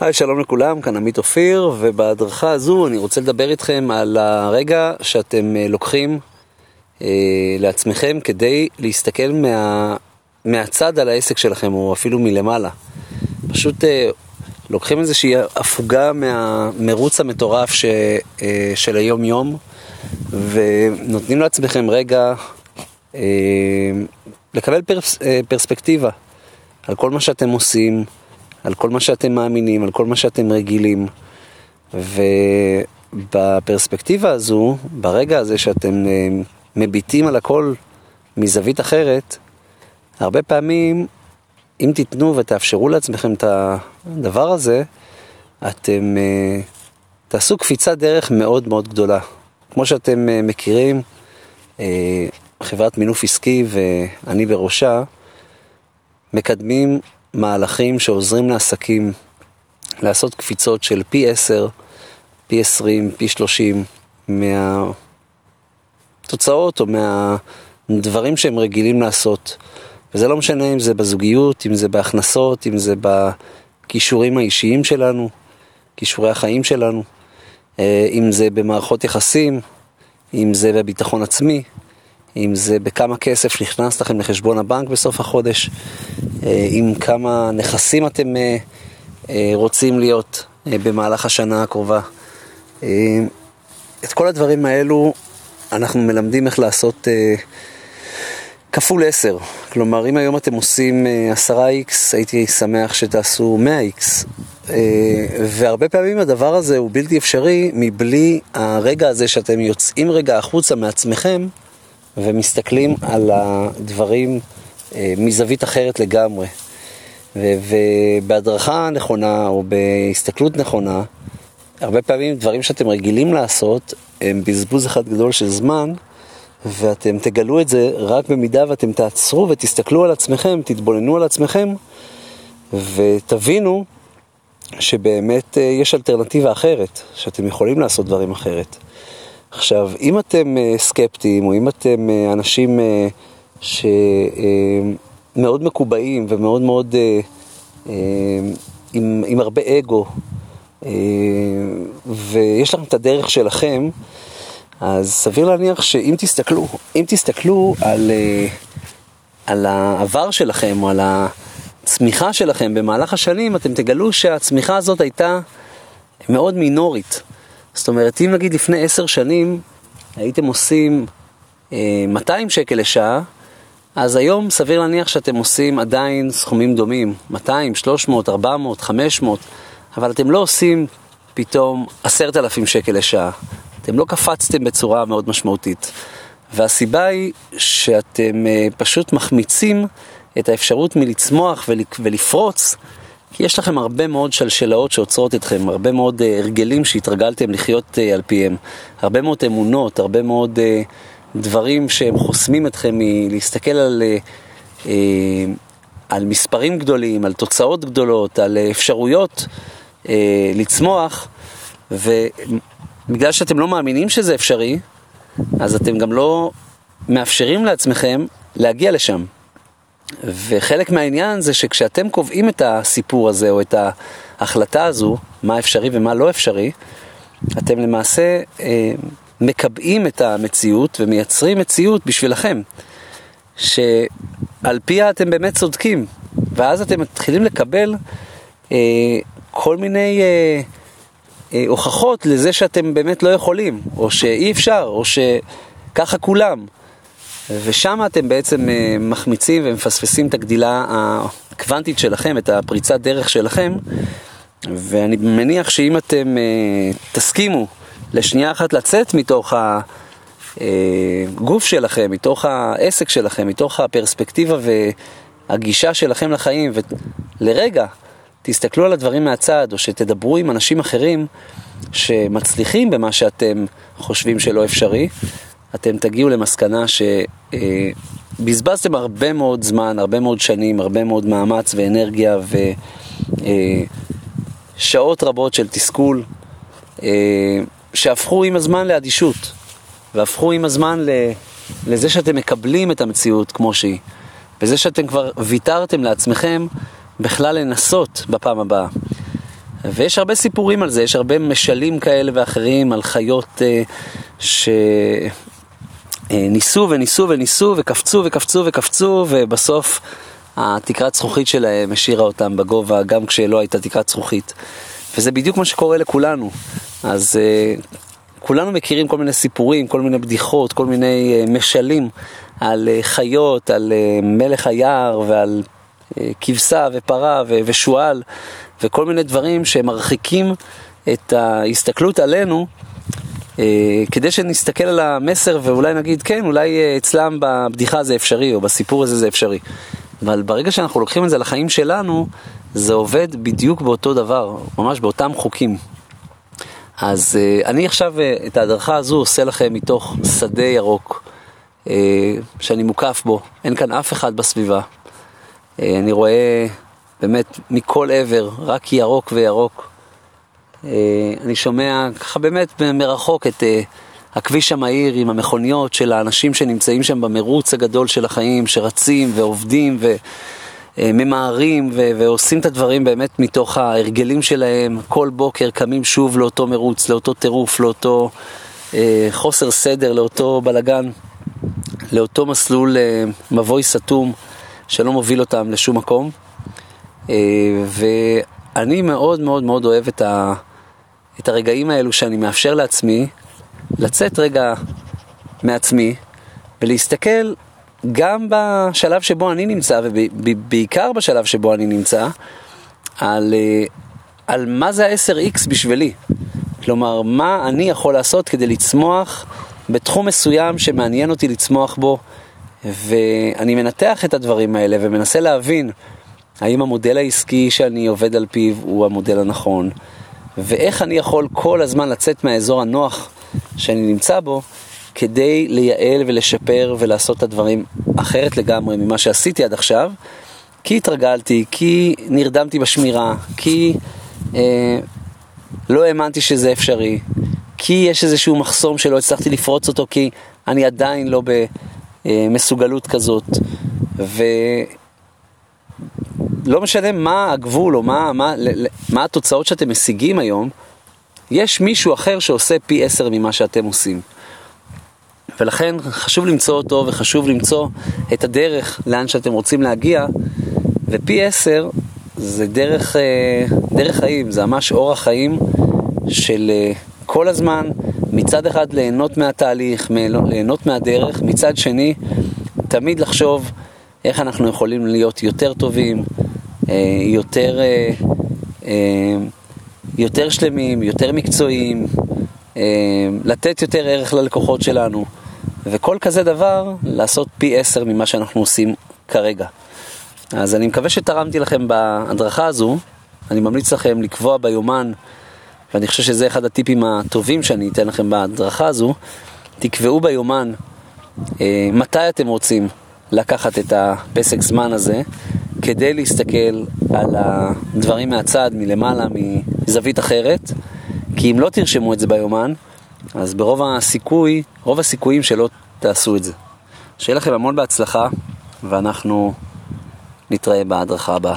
היי, שלום לכולם, כאן עמית אופיר, ובהדרכה הזו אני רוצה לדבר איתכם על הרגע שאתם אה, לוקחים אה, לעצמכם כדי להסתכל מה, מהצד על העסק שלכם, או אפילו מלמעלה. פשוט אה, לוקחים איזושהי הפוגה מהמרוץ המטורף ש, אה, של היום-יום, ונותנים לעצמכם רגע אה, לקבל פרס, אה, פרספקטיבה על כל מה שאתם עושים. על כל מה שאתם מאמינים, על כל מה שאתם רגילים. ובפרספקטיבה הזו, ברגע הזה שאתם אה, מביטים על הכל מזווית אחרת, הרבה פעמים, אם תיתנו ותאפשרו לעצמכם את הדבר הזה, אתם אה, תעשו קפיצת דרך מאוד מאוד גדולה. כמו שאתם אה, מכירים, חברת מינוף עסקי ואני בראשה, מקדמים מהלכים שעוזרים לעסקים לעשות קפיצות של פי 10, פי 20, פי 30 מהתוצאות או מהדברים שהם רגילים לעשות. וזה לא משנה אם זה בזוגיות, אם זה בהכנסות, אם זה בכישורים האישיים שלנו, כישורי החיים שלנו, אה, אם זה במערכות יחסים, אם זה בביטחון עצמי, אם זה בכמה כסף נכנס לכם לחשבון הבנק בסוף החודש, אה, עם כמה נכסים אתם אה, אה, רוצים להיות במהלך השנה הקרובה. את כל הדברים האלו אנחנו מלמדים איך לעשות כפול 10. כלומר, אם היום אתם עושים 10x, הייתי שמח שתעשו 100x. והרבה פעמים הדבר הזה הוא בלתי אפשרי מבלי הרגע הזה שאתם יוצאים רגע החוצה מעצמכם ומסתכלים על הדברים אה, מזווית אחרת לגמרי. ובהדרכה נכונה או בהסתכלות נכונה, הרבה פעמים דברים שאתם רגילים לעשות הם בזבוז אחד גדול של זמן, ואתם תגלו את זה רק במידה ואתם תעצרו ותסתכלו על עצמכם, תתבוננו על עצמכם, ותבינו שבאמת אה, יש אלטרנטיבה אחרת, שאתם יכולים לעשות דברים אחרת. עכשיו, אם אתם אה, סקפטיים, או אם אתם אנשים שמאוד מקובעים ומאוד מאוד עם, עם הרבה אגו, ויש לכם את הדרך שלכם, אז סביר להניח שאם תסתכלו, אם תסתכלו על, על העבר שלכם או על הצמיחה שלכם במהלך השנים, אתם תגלו שהצמיחה הזאת הייתה מאוד מינורית. זאת אומרת, אם נגיד לפני עשר שנים הייתם עושים 200 שקל לשעה, אז היום סביר להניח שאתם עושים עדיין סכומים דומים, 200, 300, 400, 500, אבל אתם לא עושים פתאום 10,000 שקל לשעה. אתם לא קפצתם בצורה מאוד משמעותית. והסיבה היא שאתם אה, פשוט מחמיצים את האפשרות מלצמוח ולפרוץ, כי יש לכם הרבה מאוד שלשלאות שעוצרות אתכם, הרבה מאוד אה, הרגלים שהתרגלתם לחיות אה, על פיהם, הרבה מאוד אמונות, הרבה מאוד... דברים שהם חוסמים אתכם מלהסתכל על, אה, אה, על מספרים גדולים, על תוצאות גדולות, על אפשרויות אה, לצמוח, ובגלל שאתם לא מאמינים שזה אפשרי, אז אתם גם לא מאפשרים לעצמכם להגיע לשם. וחלק מהעניין זה שכשאתם קובעים את הסיפור הזה או את ההחלטה הזו, מה אפשרי ומה לא אפשרי, אתם למעשה אה, מקבעים את המציאות ומייצרים מציאות בשבילכם, שעל פיה אתם באמת צודקים, ואז אתם מתחילים לקבל אה, כל מיני אה, אה, הוכחות לזה שאתם באמת לא יכולים, או שאי אפשר, או שככה כולם. ושם אתם בעצם אה, מחמיצים ומפספסים את הגדילה הקוונטית שלכם, את הפריצת דרך שלכם, ואני מניח שאם אתם אה, תסכימו לשנייה אחת לצאת מתוך הגוף שלכם, מתוך העסק שלכם, מתוך הפרספקטיבה והגישה שלכם לחיים, ולרגע תסתכלו על הדברים מהצד, או שתדברו עם אנשים אחרים שמצליחים במה שאתם חושבים שלא אפשרי, אתם תגיעו למסקנה שבזבזתם הרבה מאוד זמן, הרבה מאוד שנים, הרבה מאוד מאמץ ואנרגיה ושעות רבות של תסכול. שהפכו עם הזמן לאדישות, והפכו עם הזמן לזה שאתם מקבלים את המציאות כמו שהיא, וזה שאתם כבר ויתרתם לעצמכם בכלל לנסות בפעם הבאה. ויש הרבה סיפורים על זה, יש הרבה משלים כאלה ואחרים על חיות אה, שניסו וניסו וניסו וקפצו וקפצו וקפצו ובסוף התקרת זכוכית שלהם השאירה אותם בגובה גם כשלא הייתה תקרת זכוכית. וזה בדיוק מה שקורה לכולנו. אז אה, כולנו מכירים כל מיני סיפורים, כל מיני בדיחות, כל מיני אה, משלים על אה, חיות, על אה, מלך היער ועל אה, כבשה ופרה ו- ושועל וכל מיני דברים שמרחיקים את ההסתכלות עלינו אה, כדי שנסתכל על המסר ואולי נגיד כן, אולי אה, אצלם בבדיחה זה אפשרי או בסיפור הזה זה אפשרי. אבל ברגע שאנחנו לוקחים את זה לחיים שלנו, זה עובד בדיוק באותו דבר, ממש באותם חוקים. אז uh, אני עכשיו את ההדרכה הזו עושה לכם מתוך שדה ירוק שאני מוקף בו, אין כאן אף אחד בסביבה. אני רואה באמת מכל עבר, רק ירוק וירוק. Uh, אני שומע ככה באמת מרחוק את uh, הכביש המהיר עם המכוניות של האנשים שנמצאים שם במרוץ הגדול של החיים, שרצים ועובדים ו... ממהרים ו- ועושים את הדברים באמת מתוך ההרגלים שלהם, כל בוקר קמים שוב לאותו מרוץ, לאותו טירוף, לאותו אה, חוסר סדר, לאותו בלגן, לאותו מסלול אה, מבוי סתום שלא מוביל אותם לשום מקום. אה, ואני מאוד מאוד מאוד אוהב את, ה- את הרגעים האלו שאני מאפשר לעצמי לצאת רגע מעצמי ולהסתכל גם בשלב שבו אני נמצא, ובעיקר בשלב שבו אני נמצא, על, אה, על מה זה ה-10x בשבילי. כלומר, מה אני יכול לעשות כדי לצמוח בתחום מסוים שמעניין אותי לצמוח בו, ואני מנתח את הדברים האלה ומנסה להבין האם המודל העסקי שאני עובד על פיו הוא המודל הנכון, ואיך אני יכול כל הזמן לצאת מהאזור הנוח שאני נמצא בו, כדי לייעל ולשפר ולעשות את הדברים אחרת לגמרי ממה שעשיתי עד עכשיו, כי התרגלתי, כי נרדמתי בשמירה, כי אה, לא האמנתי שזה אפשרי, כי יש איזשהו מחסום שלא הצלחתי לפרוץ אותו, כי אני עדיין לא במסוגלות כזאת. ולא משנה מה הגבול או מה, מה, מה התוצאות שאתם משיגים היום, יש מישהו אחר שעושה פי עשר ממה שאתם עושים. ולכן חשוב למצוא אותו וחשוב למצוא את הדרך לאן שאתם רוצים להגיע, ופי עשר זה דרך, אה, דרך חיים, זה ממש אורח חיים של אה, כל הזמן, מצד אחד ליהנות מהתהליך, ליהנות מהדרך, מצד שני תמיד לחשוב איך אנחנו יכולים להיות יותר טובים, יותר, יותר שלמים, יותר מקצועיים, לתת יותר ערך ללקוחות שלנו. וכל כזה דבר, לעשות פי עשר ממה שאנחנו עושים כרגע. אז אני מקווה שתרמתי לכם בהדרכה הזו, אני ממליץ לכם לקבוע ביומן, ואני חושב שזה אחד הטיפים הטובים שאני אתן לכם בהדרכה הזו, תקבעו ביומן אה, מתי אתם רוצים לקחת את הפסק זמן הזה, כדי להסתכל על הדברים מהצד, מלמעלה, מזווית אחרת, כי אם לא תרשמו את זה ביומן, אז ברוב הסיכוי, רוב הסיכויים שלא תעשו את זה. שיהיה לכם המון בהצלחה, ואנחנו נתראה בהדרכה הבאה.